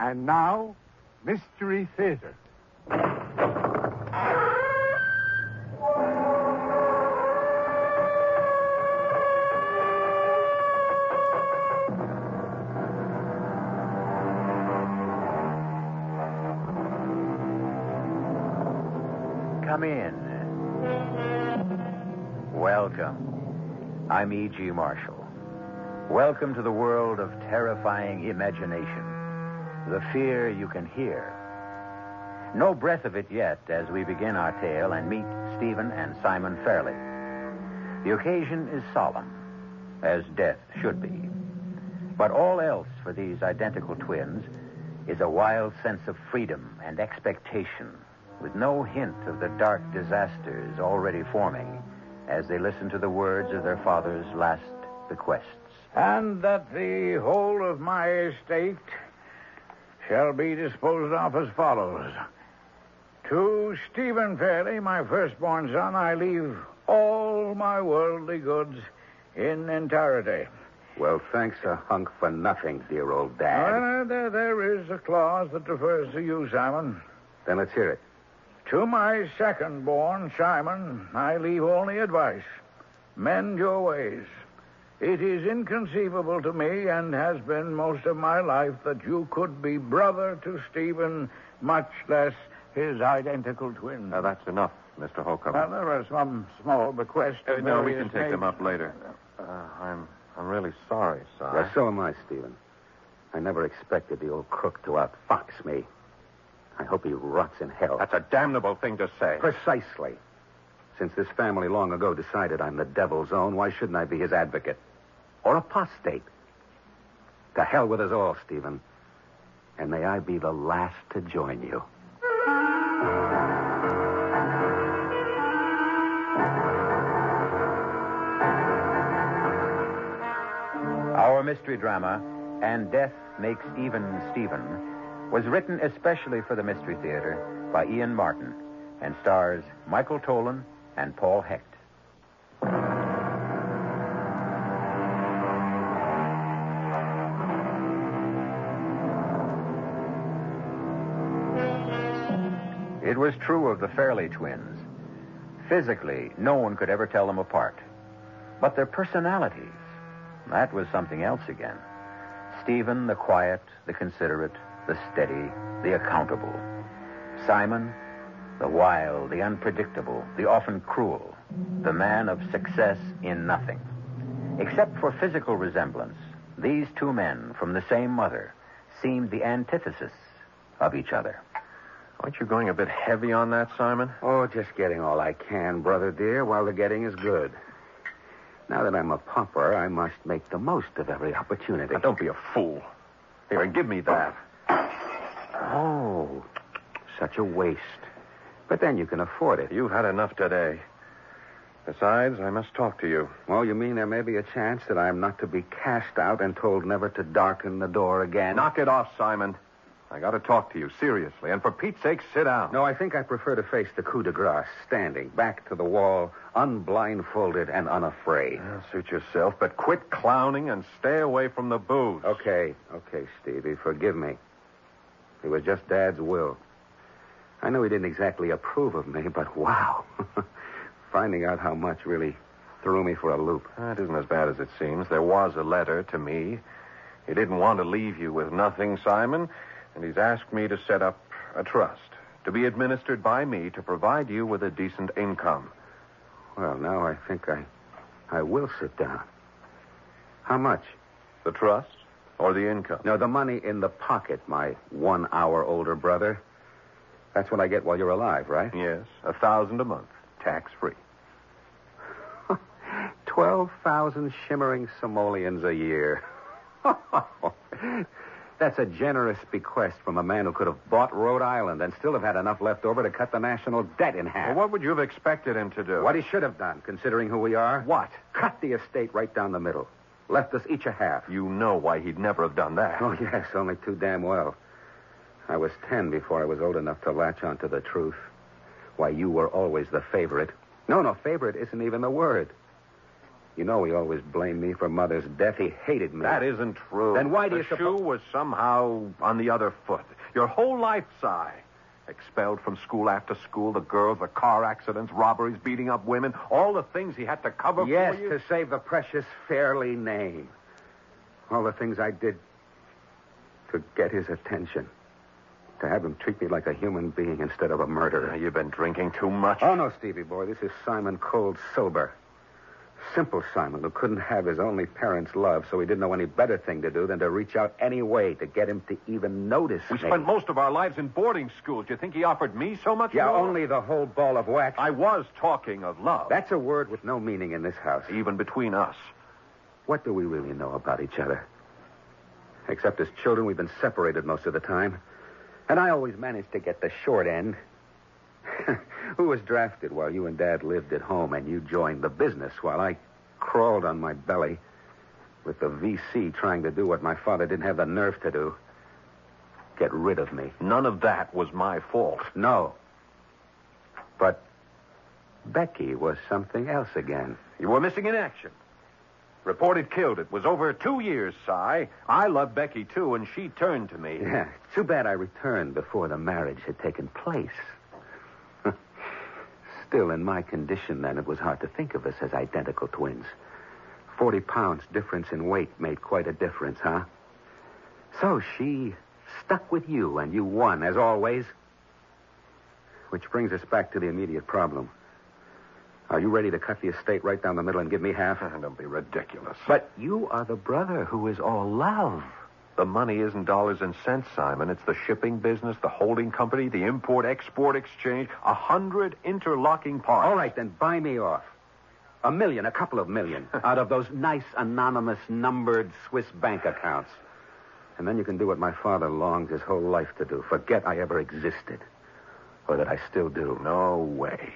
And now, Mystery Theater. Come in. Welcome. I'm E.G. Marshall. Welcome to the world of terrifying imagination. The fear you can hear. No breath of it yet as we begin our tale and meet Stephen and Simon Fairley. The occasion is solemn, as death should be. But all else for these identical twins is a wild sense of freedom and expectation, with no hint of the dark disasters already forming as they listen to the words of their father's last bequests. And that the whole of my estate shall be disposed of as follows. To Stephen Fairley, my firstborn son, I leave all my worldly goods in entirety. Well, thanks a hunk for nothing, dear old dad. Uh, there, there is a clause that refers to you, Simon. Then let's hear it. To my second born, Simon, I leave only advice. Mend your ways. It is inconceivable to me, and has been most of my life, that you could be brother to Stephen, much less his identical twin. Now, that's enough, Mr. Holcomb. Well, there are some small bequests. Uh, no, we can take them up later. Uh, I'm, I'm really sorry, Si. Well, so am I, Stephen. I never expected the old crook to outfox me. I hope he rots in hell. That's a damnable thing to say. Precisely. Since this family long ago decided I'm the devil's own, why shouldn't I be his advocate? Or apostate? To hell with us all, Steven. And may I be the last to join you. Our mystery drama, And Death Makes Even Stephen, was written especially for the Mystery Theater by Ian Martin and stars Michael Tolan and Paul Hecht. It was true of the Fairley twins. Physically, no one could ever tell them apart. But their personalities, that was something else again. Stephen, the quiet, the considerate, the steady, the accountable. Simon, the wild, the unpredictable, the often cruel, the man of success in nothing. Except for physical resemblance, these two men from the same mother seemed the antithesis of each other. Aren't you going a bit heavy on that, Simon? Oh, just getting all I can, brother dear, while the getting is good. Now that I'm a pupper, I must make the most of every opportunity. Now, don't be a fool. Here, give me that. Oh, such a waste. But then you can afford it. You've had enough today. Besides, I must talk to you. Well, you mean there may be a chance that I'm not to be cast out and told never to darken the door again? Knock it off, Simon. I got to talk to you seriously, and for Pete's sake, sit down. No, I think I prefer to face the coup de grace, standing back to the wall, unblindfolded and unafraid. Well, suit yourself, but quit clowning and stay away from the booze. Okay, okay, Stevie, forgive me. It was just Dad's will. I know he didn't exactly approve of me, but wow. Finding out how much really threw me for a loop. That isn't as bad as it seems. There was a letter to me. He didn't want to leave you with nothing, Simon, and he's asked me to set up a trust to be administered by me to provide you with a decent income. Well, now I think I, I will sit down. How much? The trust or the income? No, the money in the pocket, my one hour older brother. That's what I get while you're alive, right? Yes, a thousand a month, tax free. Twelve thousand shimmering simoleons a year. That's a generous bequest from a man who could have bought Rhode Island and still have had enough left over to cut the national debt in half. Well, what would you have expected him to do? What he should have done, considering who we are. What? Cut the estate right down the middle. Left us each a half. You know why he'd never have done that. Oh, yes, only too damn well. I was ten before I was old enough to latch onto the truth. Why, you were always the favorite. No, no, favorite isn't even the word. You know he always blamed me for Mother's death. He hated me. That isn't true. Then why do the you suppo- shoe was somehow on the other foot. Your whole life, Si. Expelled from school after school, the girls, the car accidents, robberies, beating up women, all the things he had to cover Yes, for you. to save the precious Fairley name. All the things I did to get his attention. To have him treat me like a human being instead of a murderer. You've been drinking too much. Oh, no, Stevie boy. This is Simon Cold Sober. Simple Simon, who couldn't have his only parent's love, so he didn't know any better thing to do than to reach out any way to get him to even notice we me. spent most of our lives in boarding schools. Do you think he offered me so much Yeah, more? only the whole ball of wax. I was talking of love. That's a word with no meaning in this house. Even between us. What do we really know about each other? Except as children, we've been separated most of the time. And I always managed to get the short end. Who was drafted while you and Dad lived at home and you joined the business while I crawled on my belly with the VC trying to do what my father didn't have the nerve to do? Get rid of me. None of that was my fault. No. But Becky was something else again. You were missing in action. Reported killed. It was over two years, Si. I loved Becky, too, and she turned to me. Yeah, too bad I returned before the marriage had taken place. Still, in my condition then, it was hard to think of us as identical twins. Forty pounds difference in weight made quite a difference, huh? So she stuck with you, and you won, as always. Which brings us back to the immediate problem. Are you ready to cut the estate right down the middle and give me half? Don't be ridiculous. But you are the brother who is all love. The money isn't dollars and cents, Simon. It's the shipping business, the holding company, the import export exchange, a hundred interlocking parts. All right, then buy me off. A million, a couple of million, out of those nice, anonymous, numbered Swiss bank accounts. And then you can do what my father longed his whole life to do forget I ever existed. Or that I still do. No way.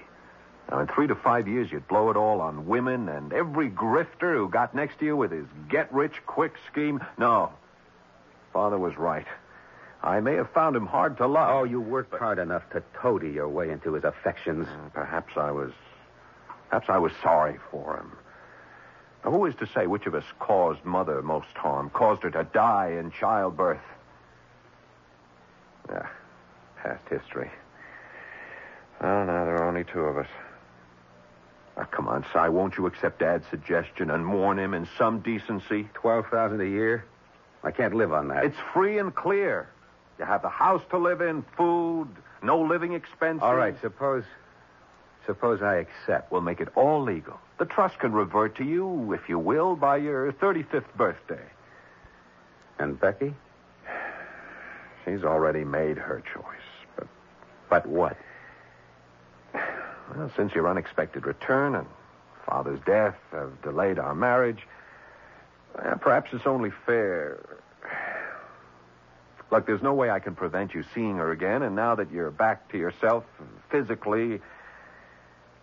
Now, in three to five years, you'd blow it all on women and every grifter who got next to you with his get rich quick scheme. No. Father was right. I may have found him hard to love. Oh, you worked hard enough to toady your way into his affections. Mm, Perhaps I was. Perhaps I was sorry for him. Now, who is to say which of us caused Mother most harm, caused her to die in childbirth? Yeah, past history. Oh, now there are only two of us. Now, come on, Si, won't you accept Dad's suggestion and mourn him in some decency? Twelve thousand a year? I can't live on that. It's free and clear. You have the house to live in, food, no living expenses. all right. Suppose, suppose I accept. We'll make it all legal. The trust can revert to you, if you will, by your 35th birthday. And Becky? She's already made her choice. But, But what? well, since your unexpected return and Father's death have delayed our marriage, eh, perhaps it's only fair. Look, there's no way I can prevent you seeing her again, and now that you're back to yourself physically,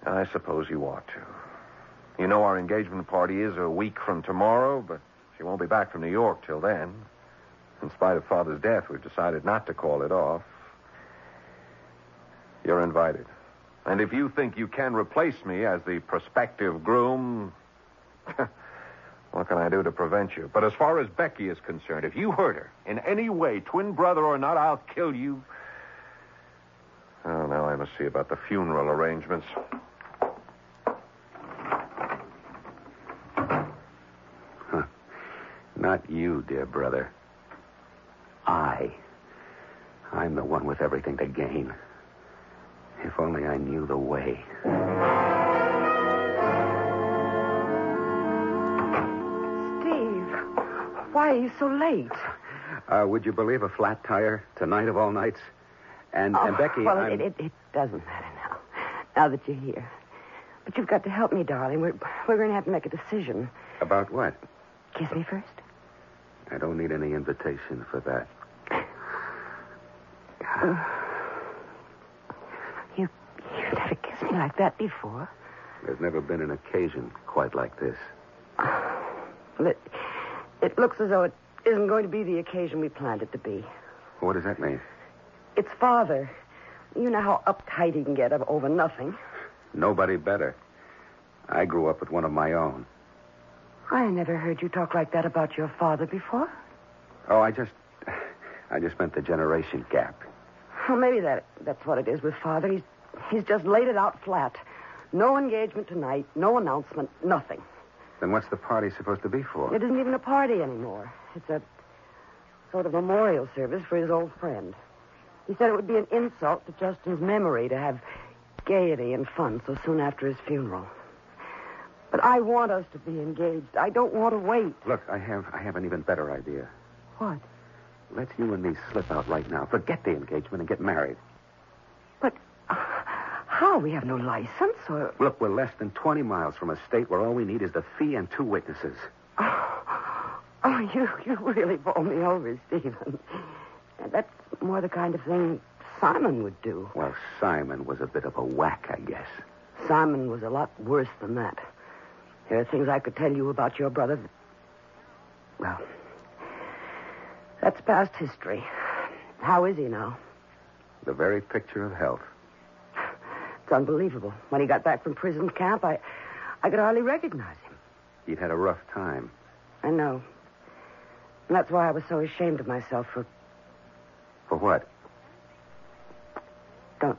I suppose you ought to. You know our engagement party is a week from tomorrow, but she won't be back from New York till then. In spite of Father's death, we've decided not to call it off. You're invited. And if you think you can replace me as the prospective groom, what can I do to prevent you? But as far as Becky is concerned, if you hurt her in any way, twin brother or not, I'll kill you. Oh, now I must see about the funeral arrangements. Not you, dear brother. I. I'm the one with everything to gain. If only I knew the way. Why are you so late? Uh, would you believe a flat tire tonight of all nights? And, and Oh, Becky, well, it, it, it doesn't matter now. Now that you're here. But you've got to help me, darling. We're, we're going to have to make a decision. About what? Kiss me first. I don't need any invitation for that. You, you've never kissed me like that before. There's never been an occasion quite like this. Well, it, it looks as though it isn't going to be the occasion we planned it to be. What does that mean? It's father. You know how uptight he can get over nothing. Nobody better. I grew up with one of my own. I never heard you talk like that about your father before. Oh, I just. I just meant the generation gap. Well, maybe that that's what it is with father. He's he's just laid it out flat. No engagement tonight, no announcement, nothing. Then what's the party supposed to be for? It isn't even a party anymore. It's a sort of memorial service for his old friend. He said it would be an insult to Justin's memory to have gaiety and fun so soon after his funeral. But I want us to be engaged. I don't want to wait. Look, I have I have an even better idea. What? Let's you and me slip out right now. Forget the engagement and get married. How? We have no license or. Look, we're less than 20 miles from a state where all we need is the fee and two witnesses. Oh, you, you really bowl me over, Stephen. That's more the kind of thing Simon would do. Well, Simon was a bit of a whack, I guess. Simon was a lot worse than that. There are things I could tell you about your brother. that- Well, that's past history. How is he now? The very picture of health. It's unbelievable. When he got back from prison camp, I, I could hardly recognize him. He'd had a rough time. I know. And that's why I was so ashamed of myself for. For what? Don't,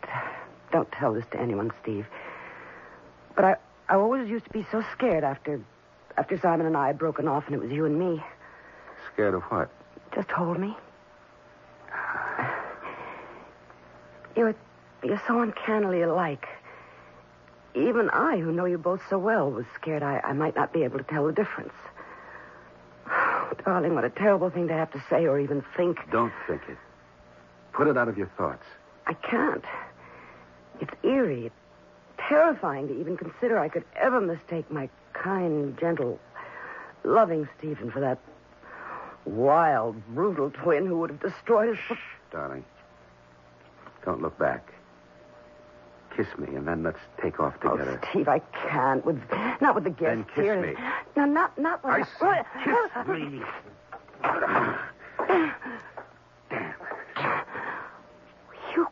don't tell this to anyone, Steve. But I, I always used to be so scared after, after Simon and I had broken off, and it was you and me. Scared of what? Just hold me. You're, you're so uncannily alike. Even I, who know you both so well, was scared I, I might not be able to tell the difference. darling, what a terrible thing to have to say or even think. Don't think it. Put it out of your thoughts. I can't. It's eerie, it's terrifying to even consider I could ever mistake my kind, gentle, loving Stephen for that wild, brutal twin who would have destroyed us. For... Darling, don't look back. Kiss me, and then let's take off oh, together. Oh, Steve, I can't. With not with the guests Then kiss here. me. No, not not with. I What? said kiss me. Damn. You,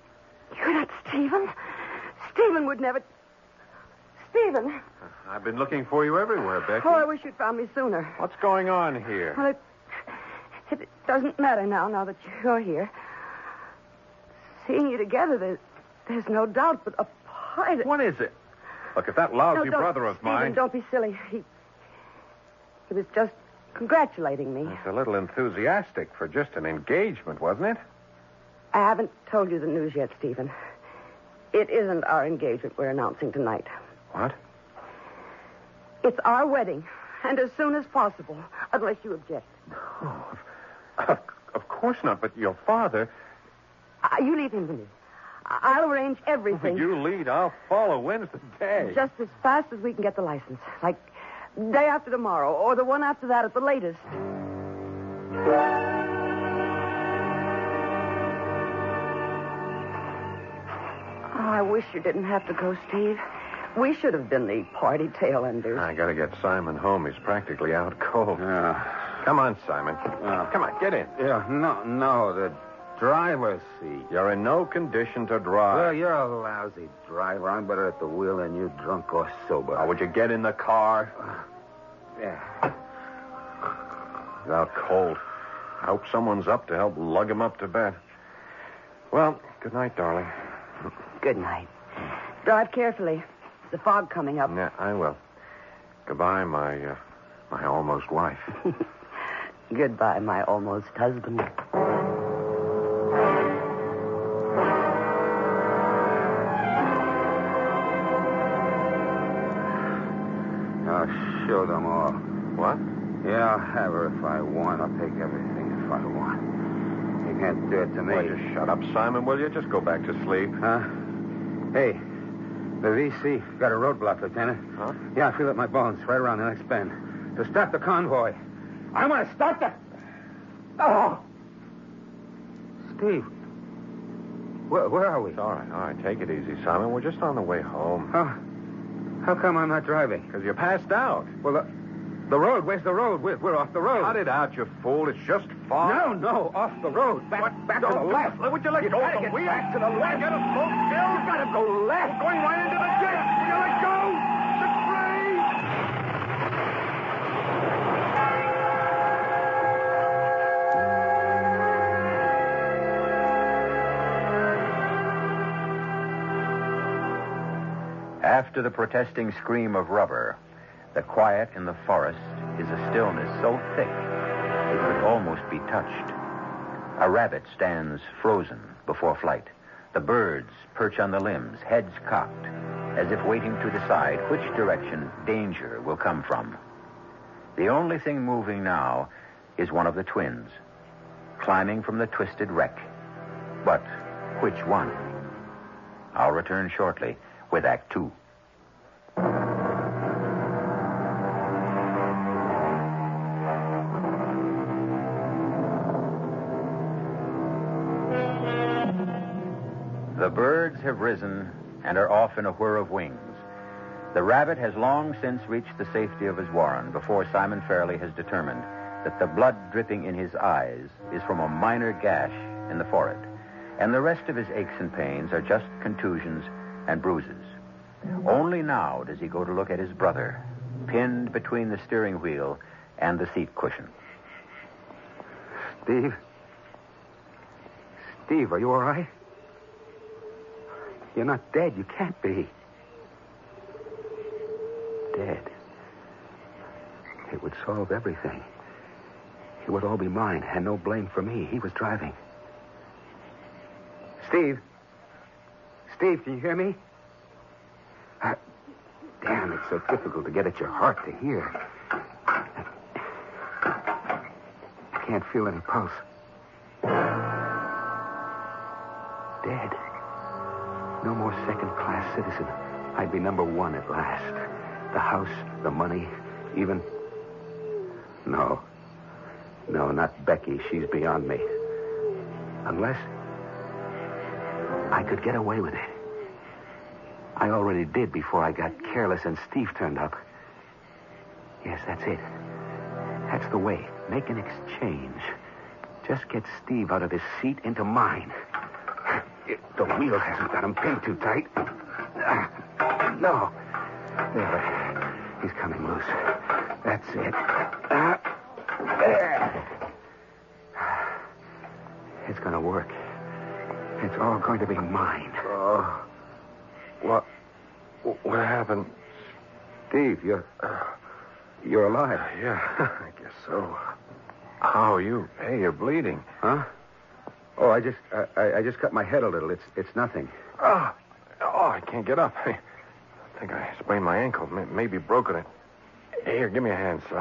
you're not Stephen. Stephen would never. Stephen. Uh, I've been looking for you everywhere, Becky. Oh, I wish you'd found me sooner. What's going on here? Well, it, it doesn't matter now, now that you're here. Seeing you together, there's, there's no doubt, but a part. What is it? Look, if that lousy No, brother of Stephen, mine. don't be silly. He, he was just congratulating me. It's a little enthusiastic for just an engagement, wasn't it? I haven't told you the news yet, Stephen. It isn't our engagement we're announcing tonight. What? It's our wedding, and as soon as possible, unless you object. Oh, of, of course not, but your father. Uh, you leave him to me. I- I'll arrange everything. You lead, I'll follow. When's the day? Just as fast as we can get the license. Like day after tomorrow, or the one after that at the latest. Oh, I wish you didn't have to go, Steve. We should have been the party tail enders. I gotta get Simon home. He's practically out cold. Yeah. Come on, Simon. Yeah. Come on, get in. Yeah, no, no, the driver's seat. You're in no condition to drive. Well, you're a lousy driver. I'm better at the wheel than you, drunk or sober. Oh, would you get in the car? Yeah. He's out cold. I hope someone's up to help lug him up to bed. Well, good night, darling. Good night. Drive carefully. The fog coming up. Yeah, I will. Goodbye, my uh, my almost wife. Goodbye, my almost husband. Show them all. what? Yeah, I'll have her if I want. I'll take everything if I want. You can't do it to me. Well, just shut up, Simon, will you? Just go back to sleep. Huh? Hey, the VC got a roadblock, Lieutenant. Huh? Yeah, I feel it in my bones right around the next bend. To stop the convoy. I want to stop the. Oh! Steve. Where, where are we? It's all right, all right. Take it easy, Simon. We're just on the way home. How, how come I'm not driving? Because you passed out. Well, the, the road. Where's the road? We're, we're off the road. Cut it out, you fool. It's just fog. No, no, off the road. Back, What? back Don't to the left. it. Would you let you go of gotta the get wheel? back to the left. Get a smoke still? You gotta go left. We're going right into the ditch. Will you let go? After the protesting scream of rubber, the quiet in the forest is a stillness so thick it could almost be touched. A rabbit stands frozen before flight. The birds perch on the limbs, heads cocked, as if waiting to decide which direction danger will come from. The only thing moving now is one of the twins, climbing from the twisted wreck. But which one? I'll return shortly with Act Two. The birds have risen and are off in a whir of wings. The rabbit has long since reached the safety of his warren before Simon Fairley has determined that the blood dripping in his eyes is from a minor gash in the forehead, and the rest of his aches and pains are just contusions and bruises. Only now does he go to look at his brother, pinned between the steering wheel and the seat cushion. Steve? Steve, are you all right? You're not dead. You can't be. Dead. It would solve everything. It would all be mine, and no blame for me. He was driving. Steve? Steve, can you hear me? Uh, damn, it's so difficult to get at your heart to hear. I can't feel any pulse. Dead. No more second class citizen. I'd be number one at last. The house, the money, even. No. No, not Becky. She's beyond me. Unless. I could get away with it. I already did before I got careless and Steve turned up. Yes, that's it. That's the way. Make an exchange. Just get Steve out of his seat into mine. The wheel hasn't got him pinned too tight. No. There. He's coming loose. That's it. There. It's going to work. It's all going to be mine. Oh. What? What happened? Steve, you're. You're alive. Yeah, I guess so. How are you? Hey, you're bleeding. Huh? Oh, I just I, I- I just cut my head a little. It's it's nothing. Oh, oh, I can't get up. I think I sprained my ankle. Maybe broken it. Here, give me a hand, Si.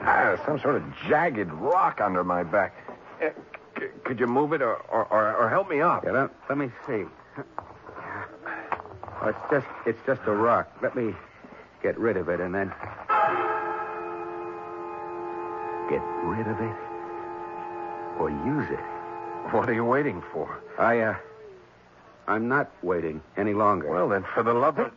Ah, some sort of jagged rock under my back. Eh, c- could you move it or, or, or, or help me up? Yeah, let me see. Oh, it's just it's just a rock. Let me get rid of it and then get rid of it or use it. What are you waiting for? I uh I'm not waiting any longer. Well, then, for the love of...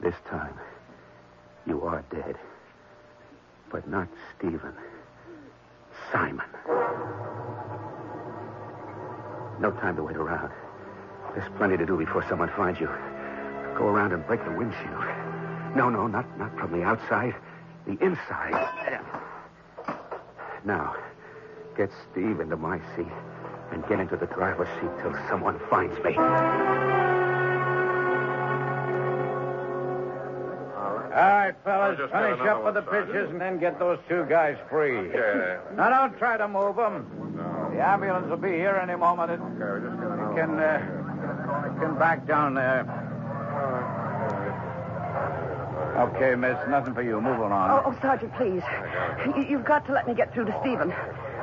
This time, you are dead. But not plenty to do before someone finds you. Go around and break the windshield. No, no, not, not from the outside. The inside. Now, get Steve into my seat and get into the driver's seat till someone finds me. All right, fellas, finish up with the one, Sergeant. pitches and then get those two guys free. Yeah. Now, don't try to move them. The ambulance will be here any moment. It, you can, uh, can back down there. Okay, miss, nothing for you. Move along. Oh, oh, Sergeant, please. You, you've got to let me get through to Stephen.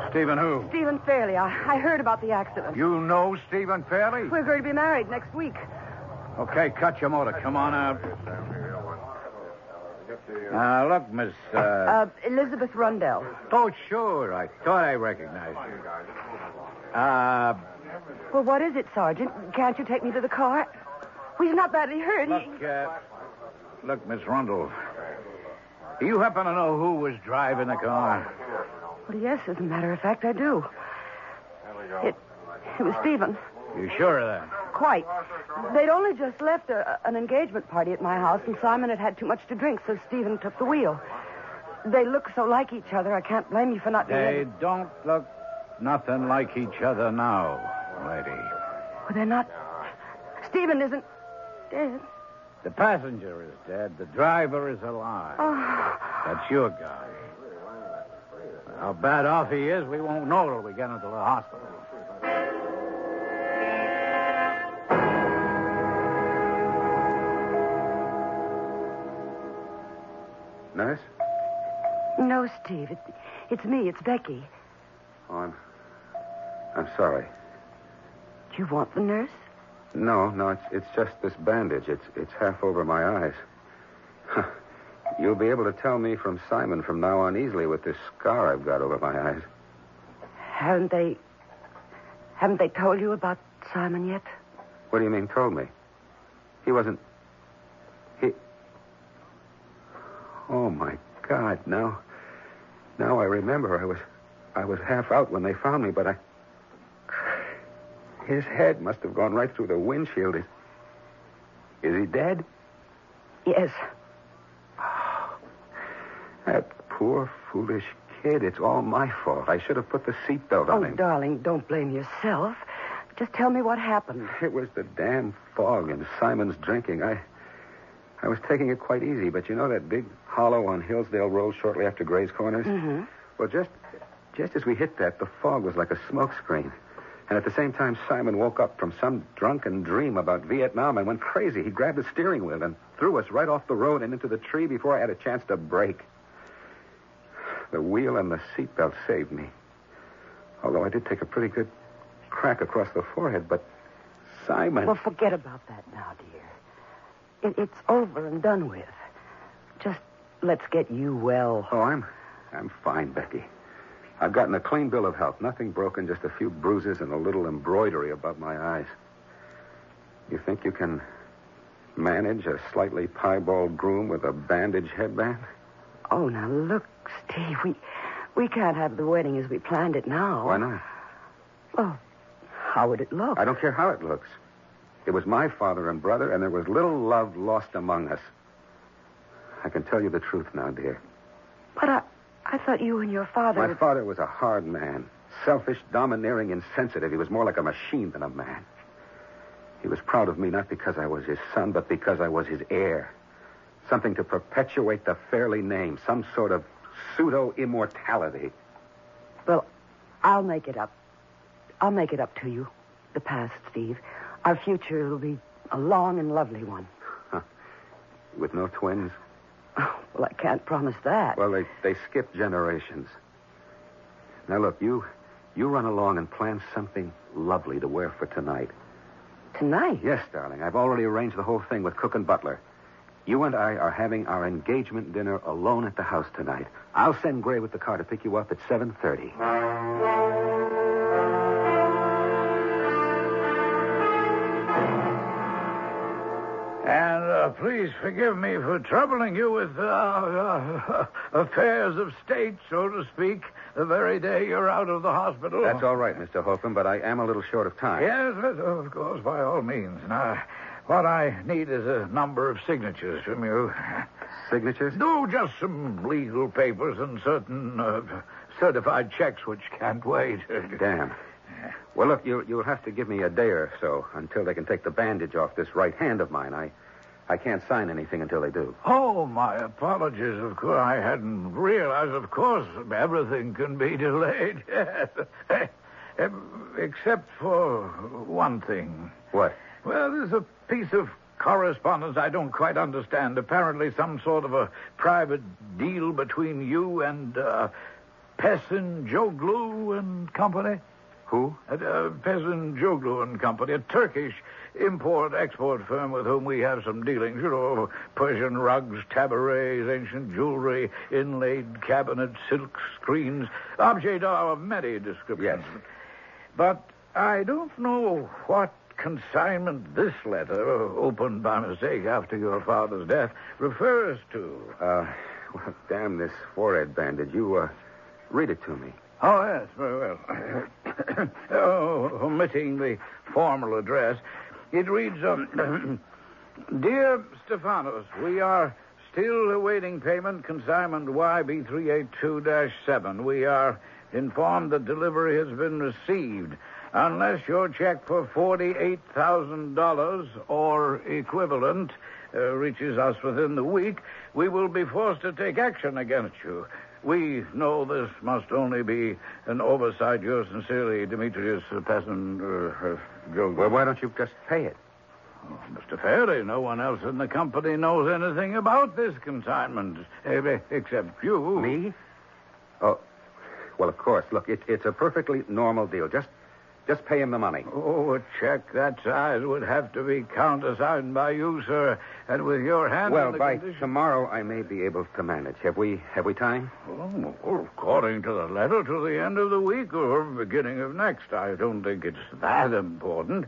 Stephen who? Stephen Fairley. I, I heard about the accident. You know Stephen Fairley? We're going to be married next week. Okay, cut your motor. Come on out. Now, look, Miss. Uh... Uh, Elizabeth Rundell. Oh, sure. I thought I recognized you. Uh, Well, what is it, Sergeant? Can't you take me to the car? Well, he's not badly hurt. Look, uh, look, Miss Rundle. Do you happen to know who was driving the car? Well, yes, as a matter of fact, I do. It, it was Stephen. You sure of that? Quite. They'd only just left a, an engagement party at my house, and Simon had had too much to drink, so Stephen took the wheel. They look so like each other, I can't blame you for not. They don't look nothing like each other now, lady. Well, they're not. Stephen isn't dead. The passenger is dead. The driver is alive. Oh, That's your guy. How bad off he is, we won't know till we get into the hospital. Nurse? no, Steve. It, it's me. It's Becky. Oh, I'm. I'm sorry. Do you want the nurse? No, no, it's it's just this bandage. It's it's half over my eyes. You'll be able to tell me from Simon from now on easily with this scar I've got over my eyes. Haven't they. Haven't they told you about Simon yet? What do you mean told me? He wasn't he Oh my God, now now I remember I was I was half out when they found me, but I his head must have gone right through the windshield. Is, is he dead? Yes. That poor, foolish kid. It's all my fault. I should have put the seatbelt Oh, on him. Oh, darling, don't blame yourself. Just tell me what happened. It was the damn fog and Simon's drinking. I I was taking it quite easy, but you know that big hollow on Hillsdale Road shortly after Gray's Corners? Mm-hmm. Well, just just as we hit that, the fog was like a smoke screen. And at the same time, Simon woke up from some drunken dream about Vietnam and went crazy. He grabbed the steering wheel and threw us right off the road and into the tree before I had a chance to brake. The wheel and the seatbelt saved me. Although I did take a pretty good crack across the forehead, but Simon. Well, forget about that now, dear. It, it's over and done with. Just let's get you well. Oh, I'm I'm fine, Becky. I've gotten a clean bill of health. Nothing broken, just a few bruises and a little embroidery above my eyes. You think you can manage a slightly piebald groom with a bandage headband? Oh, now look, Steve, we we can't have the wedding as we planned it now. Why not? Oh, how would it look? I don't care how it looks. It was my father and brother, and there was little love lost among us. I can tell you the truth now, dear. But I I thought you and your father. My father was a hard man. Selfish, domineering, insensitive. He was more like a machine than a man. He was proud of me not because I was his son, but because I was his heir. Something to perpetuate the Fairley name, some sort of pseudo immortality. Well, I'll make it up. I'll make it up to you. The past, Steve. Our future will be a long and lovely one. Huh. With no twins? Oh, well, I can't promise that. Well, they, they skip generations. Now, look, you you run along and plan something lovely to wear for tonight. Tonight? Yes, darling. I've already arranged the whole thing with Cook and Butler. You and I are having our engagement dinner alone at the house tonight. I'll send Gray with the car to pick you up at 7.30. please forgive me for troubling you with uh, uh, affairs of state, so to speak, the very day you're out of the hospital. That's all right, Mr. Holcomb, but I am a little short of time. Yes, yes, of course, by all means. Now, what I need is a number of signatures from you. Signatures? No, just some legal papers and certain uh, certified checks which can't wait. Damn. Well, look, you, you'll have to give me a day or so until they can take the bandage off this right hand of mine. I, I can't sign anything until they do. Oh, my apologies. Of course, I hadn't realized. Of course, everything can be delayed. Except for one thing. What? Well, there's a piece of correspondence I don't quite understand. Apparently, some sort of a private deal between you and uh, Pessin Joglu and Company. Who? Uh, Pessin Joglu and Company, a Turkish import-export firm with whom we have some dealings. You know, Persian rugs, tabourets, ancient jewelry, inlaid cabinets, silk screens, object of many descriptions. Yes. But I don't know what consignment this letter, opened by mistake after your father's death, refers to. Uh, well, damn this forehead bandage. You, uh, read it to me. Oh, yes, very well. oh, omitting the formal address, it reads, um, Dear Stephanos, we are still awaiting payment, consignment YB382-7. We are informed that delivery has been received. Unless your check for $48,000 or equivalent uh, reaches us within the week, we will be forced to take action against you. We know this must only be an oversight. Yours sincerely, Demetrius Pessin. Uh, uh, Well, why don't you just pay it? Oh, Mr. Faraday, no one else in the company knows anything about this consignment, eh, except you. Me? Oh, well, of course. Look, it, it's a perfectly normal deal. Just, just pay him the money. Oh, a check that size would have to be countersigned by you, sir, and with your hand. Well, the by condition- tomorrow, I may be able to manage. Have we, have we time? Oh, according to the letter, to the end of the week or beginning of next. I don't think it's that important.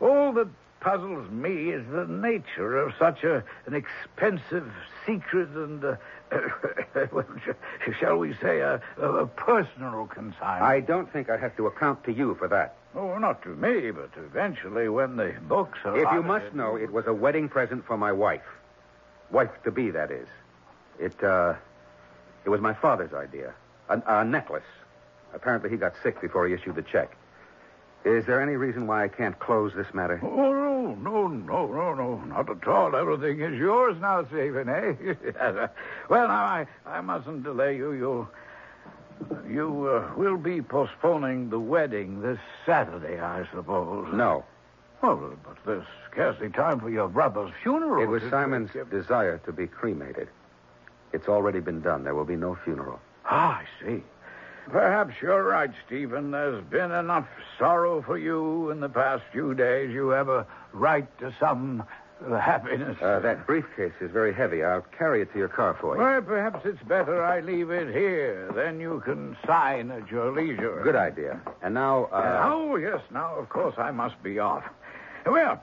All that puzzles me is the nature of such a, an expensive secret and, uh, well, shall we say, a, a, a personal consignment. I don't think I have to account to you for that. Oh, not to me, but eventually when the books are. If you must know, it was a wedding present for my wife. Wife to be, that is. It, uh, it was my father's idea. A, a necklace. Apparently, he got sick before he issued the check. Is there any reason why I can't close this matter? Oh, no, no, no, no, no, not at all. Everything is yours now, Stephen, eh? well, now, I, I mustn't delay you. You, you uh, will be postponing the wedding this Saturday, I suppose. No. Well, but there's scarcely time for your brother's funeral. It was Simon's desire to be cremated. It's already been done. There will be no funeral. Ah, I see. Perhaps you're right, Stephen. There's been enough sorrow for you in the past few days. You have a right to some happiness. Uh, that briefcase is very heavy. I'll carry it to your car for you. Well, perhaps it's better I leave it here. Then you can sign at your leisure. Good idea. And now, uh, oh, yes. Now, of course, I must be off. Well,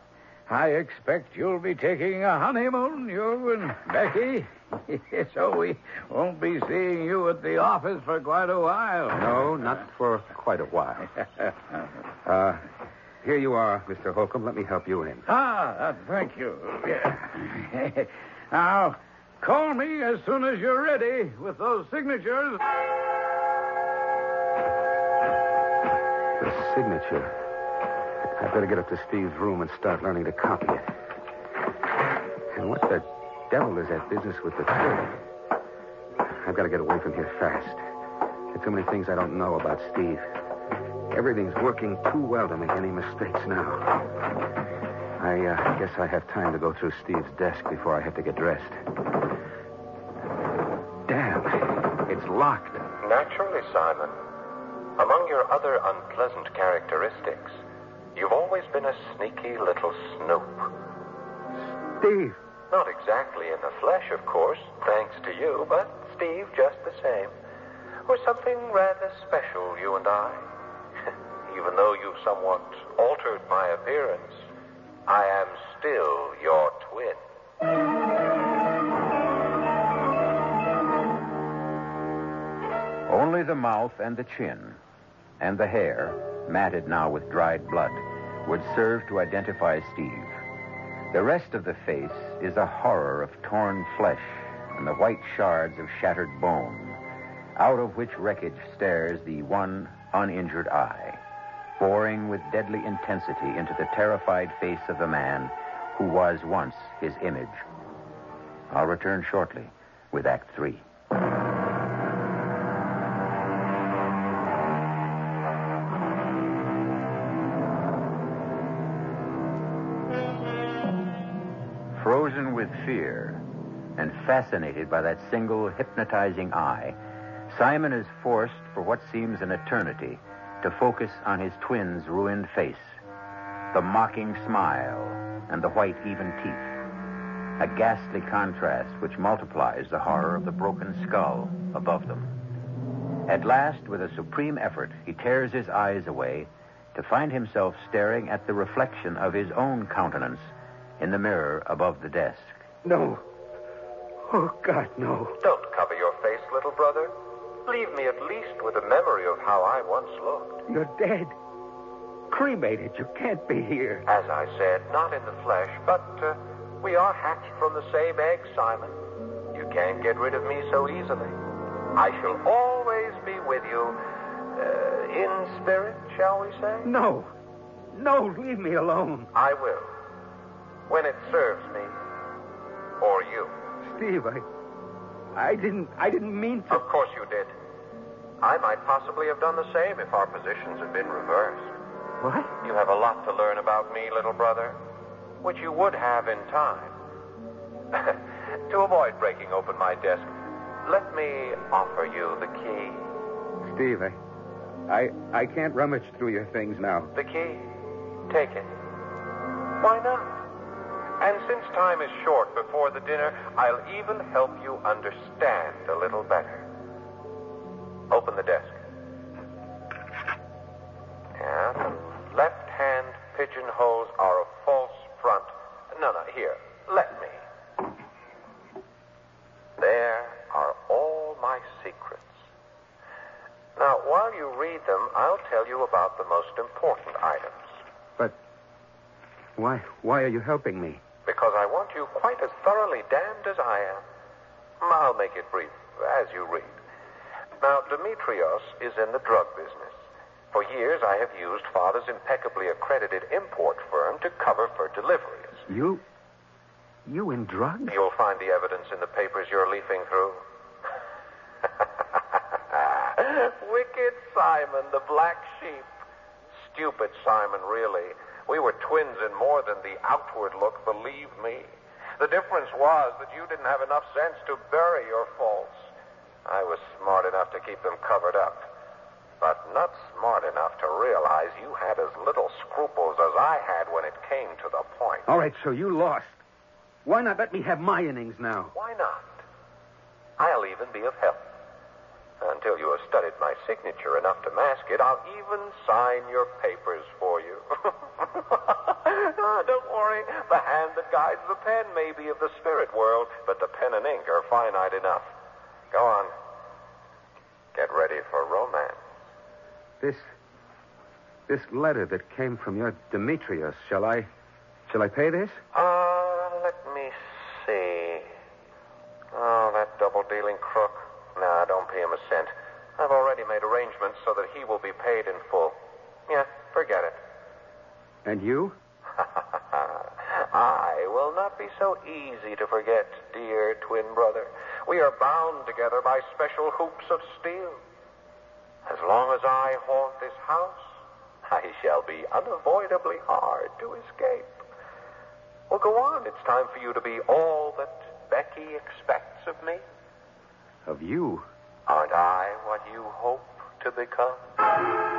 I expect you'll be taking a honeymoon, you and Becky. so we won't be seeing you at the office for quite a while. no, not for quite a while. Uh, here you are, Mr. Holcomb. Let me help you in. Ah, uh, thank you. Yeah. now, call me as soon as you're ready with those signatures. The signature. I'd better get up to Steve's room and start learning to copy it. And what the devil is that business with the clerk? I've got to get away from here fast. There are too many things I don't know about Steve. Everything's working too well to make any mistakes now. I uh, guess I have time to go through Steve's desk before I have to get dressed. Damn, it's locked. Naturally, Simon. Among your other unpleasant characteristics, you've always been a sneaky little snoop. Steve! Not exactly in the flesh, of course, thanks to you, but Steve just the same. We're something rather special, you and I. Even though you've somewhat altered my appearance, I am still your twin. Only the mouth and the chin, and the hair, matted now with dried blood, would serve to identify Steve. The rest of the face is a horror of torn flesh and the white shards of shattered bone, out of which wreckage stares the one uninjured eye, boring with deadly intensity into the terrified face of the man who was once his image. I'll return shortly with Act Three. Fascinated by that single hypnotizing eye, Simon is forced, for what seems an eternity, to focus on his twin's ruined face, the mocking smile, and the white, even teeth. A ghastly contrast which multiplies the horror of the broken skull above them. At last, with a supreme effort, he tears his eyes away to find himself staring at the reflection of his own countenance in the mirror above the desk. No. Oh, God, no. Don't cover your face, little brother. Leave me at least with a memory of how I once looked. You're dead. Cremated. You can't be here. As I said, not in the flesh, but uh, we are hatched from the same egg, Simon. You can't get rid of me so easily. I shall always be with you uh, in spirit, shall we say? No. No, leave me alone. I will. When it serves me. Or you. Steve, I. I didn't. I didn't mean to. Of course you did. I might possibly have done the same if our positions had been reversed. What? You have a lot to learn about me, little brother, which you would have in time. to avoid breaking open my desk, let me offer you the key. Steve, I. I. I can't rummage through your things now. The key. Take it. Why not? And since time is short before the dinner, I'll even help you understand a little better. Open the desk. Yeah, left hand pigeonholes are a false front. No, no, here. Let me. There are all my secrets. Now, while you read them, I'll tell you about the most important items. But. Why. Why are you helping me? because I want you quite as thoroughly damned as I am. I'll make it brief as you read. Demetrios is in the drug business. For years, I have used Father's impeccably accredited import firm to cover for deliveries. You. You in drugs? You'll find the evidence in the papers you're leafing through. Wicked Simon, the black sheep. Stupid Simon, really. We were twins in more than the outward look, believe me. The difference was that you didn't have enough sense to bury your faults. I was smart enough to keep them covered up, but not smart enough to realize you had as little scruples as I had when it came to the point. All right, so you lost. Why not let me have my innings now? Why not? I'll even be of help. Until you have studied my signature enough to mask it, I'll even sign your papers for you. Ah, don't worry. The hand that guides the pen may be of the spirit world, but the pen and ink are finite enough. Go on. Get ready for romance. This. This letter that came from your Demetrius, shall I. Shall I pay this? Uh, let me see. Oh, that double dealing crook. Nah, don't pay him a cent. I've already made arrangements so that he will be paid in full. Yeah, forget it. And you? I will not be so easy to forget, dear twin brother. We are bound together by special hoops of steel. As long as I haunt this house, I shall be unavoidably hard to escape. Well, go on. It's time for you to be all that Becky expects of me. Of you? Aren't I what you hope to become?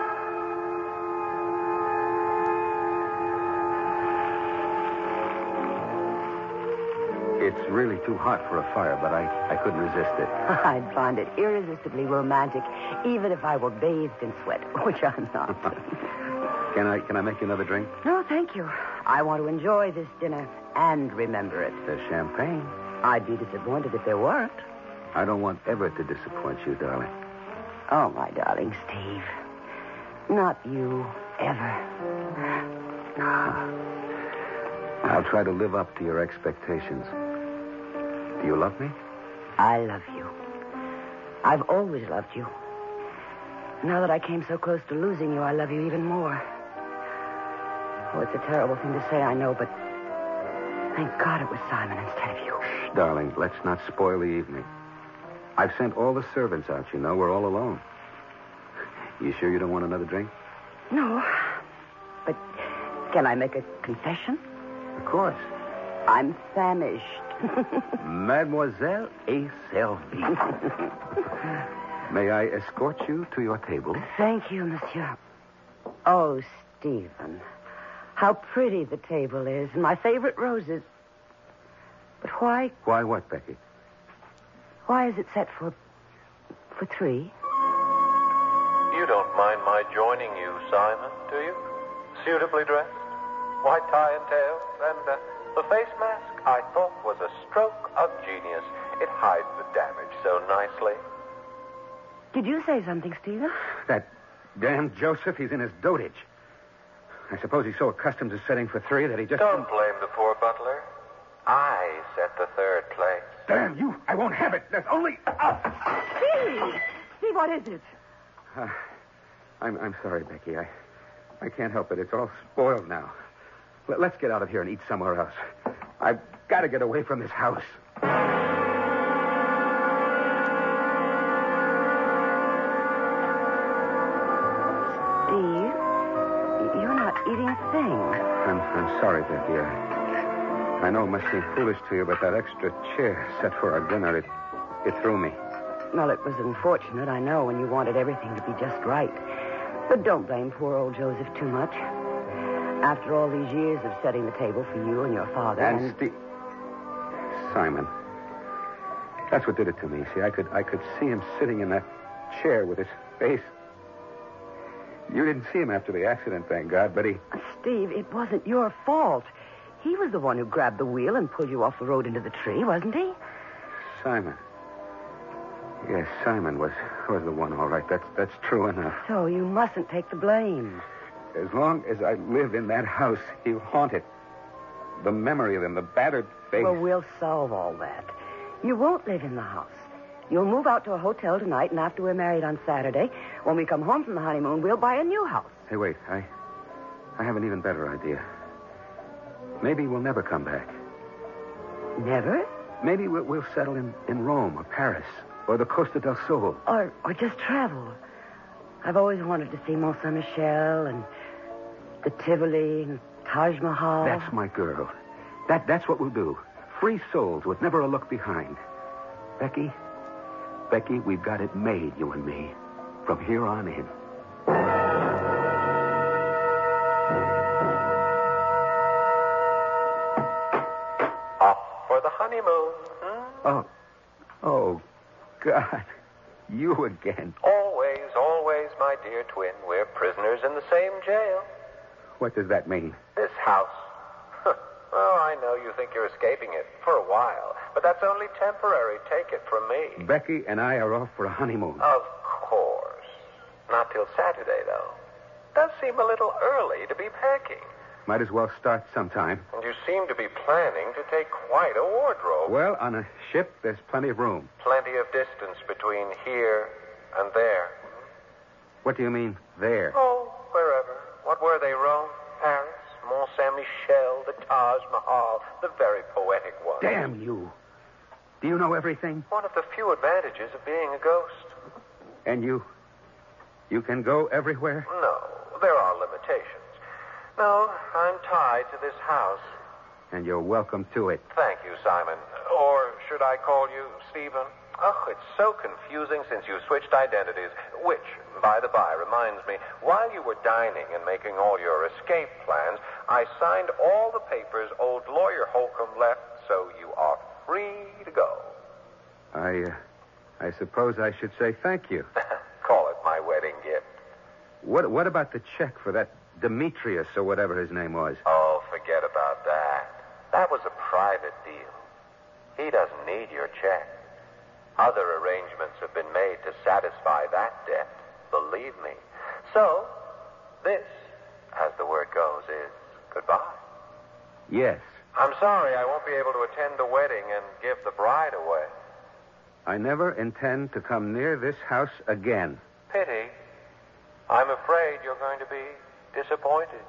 It's really too hot for a fire, but I, I couldn't resist it. I'd find it irresistibly romantic, even if I were bathed in sweat, which I'm not. Can I can I make you another drink? no, thank you. I want to enjoy this dinner and remember it. There's champagne. I'd be disappointed if there weren't. I don't want ever to disappoint you, darling. Oh, my darling Steve. Not you, ever. I'll try to live up to your expectations. Do you love me? I love you. I've always loved you. Now that I came so close to losing you, I love you even more. Oh, it's a terrible thing to say, I know, but thank God it was Simon instead of you. Shh, darling, let's not spoil the evening. I've sent all the servants out, you know. We're all alone. You sure you don't want another drink? No. But can I make a confession? Of course. I'm famished. Mademoiselle et servie. May I escort you to your table? Thank you, monsieur. Oh, Stephen. How pretty the table is, and my favorite roses. But why Why what, Becky? why is it set for for three? You don't mind my joining you, Simon, do you? Suitably dressed, white tie and tails, and uh, the face mask I thought was a stroke of genius. It hides the damage so nicely. Did you say something, Stephen? That damn Joseph, he's in his dotage. I suppose he's so accustomed to setting for three that he just. Don't blame the poor butler. I set the third place. Damn you! I won't have it. There's only. Ah! Steve! Steve, what is it? Uh, I'm, I'm sorry, Becky. I, I can't help it. It's all spoiled now. Let, let's get out of here and eat somewhere else. I've got to get away from this house. Steve, you're not eating a thing. I'm, I'm sorry, Becky. I, I know it must seem foolish to you, but that extra chair set for our dinner, it, it threw me. Well, it was unfortunate, I know, when you wanted everything to be just right. But don't blame poor old Joseph too much. After all these years of setting the table for you and your father, And Steve. Simon. That's what did it to me. See, I could I could see him sitting in that chair with his face. You didn't see him after the accident, thank God, but he. Uh, Steve, it wasn't your fault. He was the one who grabbed the wheel and pulled you off the road into the tree, wasn't he? Simon. Yes, Simon was was the one, all right. That's that's true enough. So you mustn't take the blame. As long as I live in that house, he'll haunt it. The memory of him, the battered face. Well, we'll solve all that. You won't live in the house. You'll move out to a hotel tonight, and after we're married on Saturday, when we come home from the honeymoon, we'll buy a new house. Hey, wait. I I have an even better idea. Maybe we'll never come back. Never? Maybe we'll, we'll settle in, in Rome or Paris or the Costa del Sol. Or, or just travel. I've always wanted to see Mont Saint Michel and the Tivoli and Taj Mahal. That's my girl. That that's what we'll do. Free souls with never a look behind. Becky, Becky, we've got it made, you and me, from here on in. Off for the honeymoon. Hmm? Oh, oh, God, you again. Always, always, my dear twin. We're prisoners in the same jail. What does that mean? This house. oh, I know you think you're escaping it for a while, but that's only temporary. Take it from me. Becky and I are off for a honeymoon. Of course. Not till Saturday, though. Does seem a little early to be packing. Might as well start sometime. And you seem to be planning to take quite a wardrobe. Well, on a ship, there's plenty of room. Plenty of distance between here and there. What do you mean, there? Oh, wherever. What were they, Rome? Paris? Mont Saint Michel? The Taj Mahal? The very poetic one. Damn you. Do you know everything? One of the few advantages of being a ghost. And you. You can go everywhere? No, there are limitations. No, I'm tied to this house. And you're welcome to it. Thank you, Simon. Or should I call you Stephen? Oh, it's so confusing since you switched identities. Which, by the by, reminds me, while you were dining and making all your escape plans, I signed all the papers old lawyer Holcomb left, so you are free to go. I, uh, I suppose I should say thank you. Call it my wedding gift. What, what about the check for that Demetrius or whatever his name was? Oh, forget about that. That was a private deal. He doesn't need your check. Other arrangements have been made to satisfy that debt, believe me. So, this, as the word goes, is goodbye. Yes. I'm sorry I won't be able to attend the wedding and give the bride away. I never intend to come near this house again. Pity. I'm afraid you're going to be disappointed.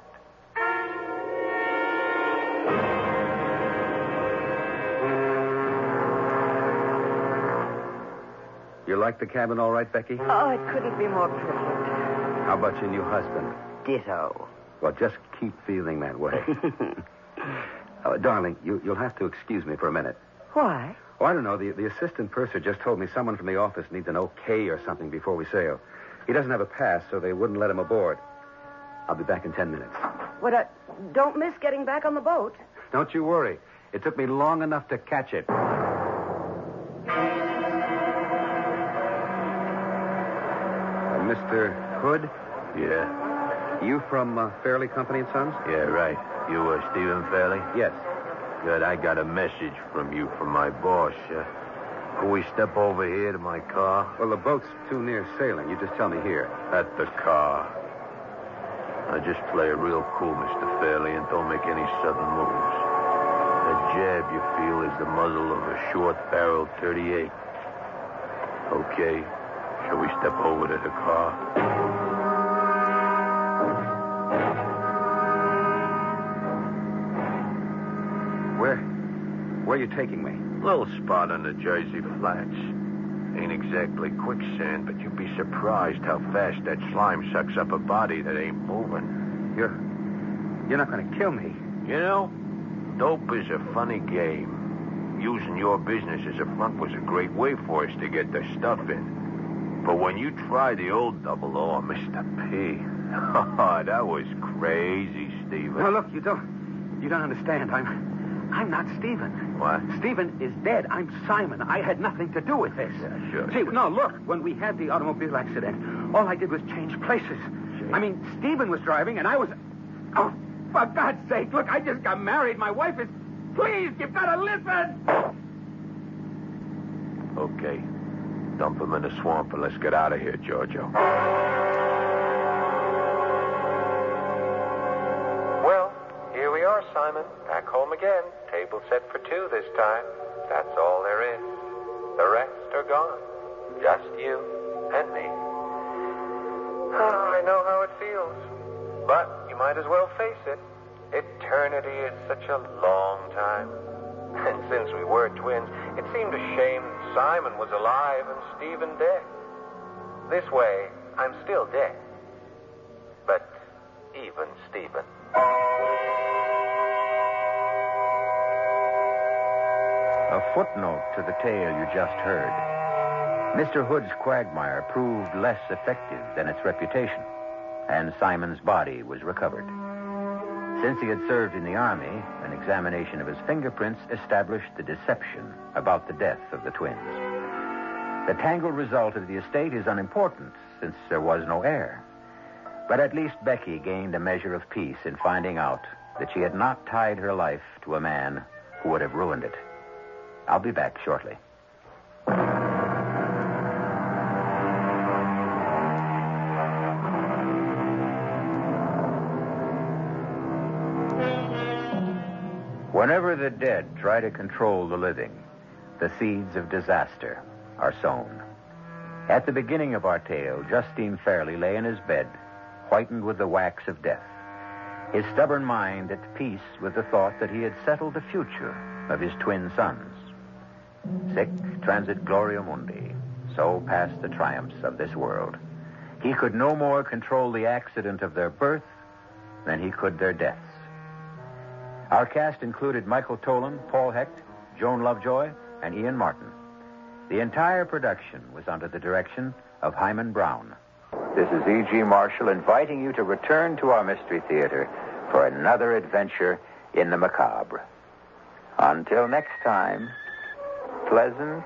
You like the cabin all right, Becky? Oh, it couldn't be more perfect. How about your new husband? Ditto. Well, just keep feeling that way. Uh, darling, you, you'll have to excuse me for a minute. Why? Oh, I don't know. The, the assistant purser just told me someone from the office needs an okay or something before we sail. He doesn't have a pass, so they wouldn't let him aboard. I'll be back in ten minutes. What? Uh, don't miss getting back on the boat. Don't you worry. It took me long enough to catch it. Mr. Hood, Yeah, you from uh, Fairley Company and Sons? yeah, right. You, uh, Stephen Fairley? Yes. Good. I got a message from you from my boss. Uh, can we step over here to my car? Well, the boat's too near sailing. You just tell me here. At the car. Now just play it real cool, Mr. Fairley, and don't make any sudden moves. That jab you feel is the muzzle of a short-barreled 38. Okay. Shall we step over to the car? Where? Where are you taking me? Little spot on the Jersey Flats. Ain't exactly quicksand, but you'd be surprised how fast that slime sucks up a body that ain't moving. You're. You're not going to kill me. You know, dope is a funny game. Using your business as a front was a great way for us to get the stuff in. But when you try the old double O, Mr. P, oh, that was crazy, Stephen. No, look, you don't. You don't understand. I'm. I'm not Stephen. What? Stephen is dead. I'm Simon. I had nothing to do with this. Yeah, sure. See, no, look. When we had the automobile accident, all I did was change places. I mean, Stephen was driving, and I was. Oh, for God's sake! Look, I just got married. My wife is. Please, you've got to listen. Okay. Dump him in the swamp and let's get out of here, Giorgio. Well, here we are, Simon. Back home again. Table set for two this time. That's all there is. The rest are gone. Just you and me. Oh, I know how it feels. But you might as well face it. Eternity is such a long time. And since we were twins, it seemed a shame Simon was alive and Stephen dead. This way, I'm still dead. But even Stephen. A footnote to the tale you just heard. Mr. Hood's quagmire proved less effective than its reputation, and Simon's body was recovered. Since he had served in the Army, examination of his fingerprints established the deception about the death of the twins. The tangled result of the estate is unimportant, since there was no heir. But at least Becky gained a measure of peace in finding out that she had not tied her life to a man who would have ruined it. I'll be back shortly. Dead try to control the living, the seeds of disaster are sown. At the beginning of our tale, Justine Fairley lay in his bed, whitened with the wax of death, his stubborn mind at peace with the thought that he had settled the future of his twin sons. Sic transit gloria mundi. So passed the triumphs of this world. He could no more control the accident of their birth than he could their deaths. Our cast included Michael Tolan, Paul Hecht, Joan Lovejoy, and Ian Martin. The entire production was under the direction of Himan Brown. This is E.G. Marshall inviting you to return to our Mystery Theater for another adventure in the macabre. Until next time, pleasant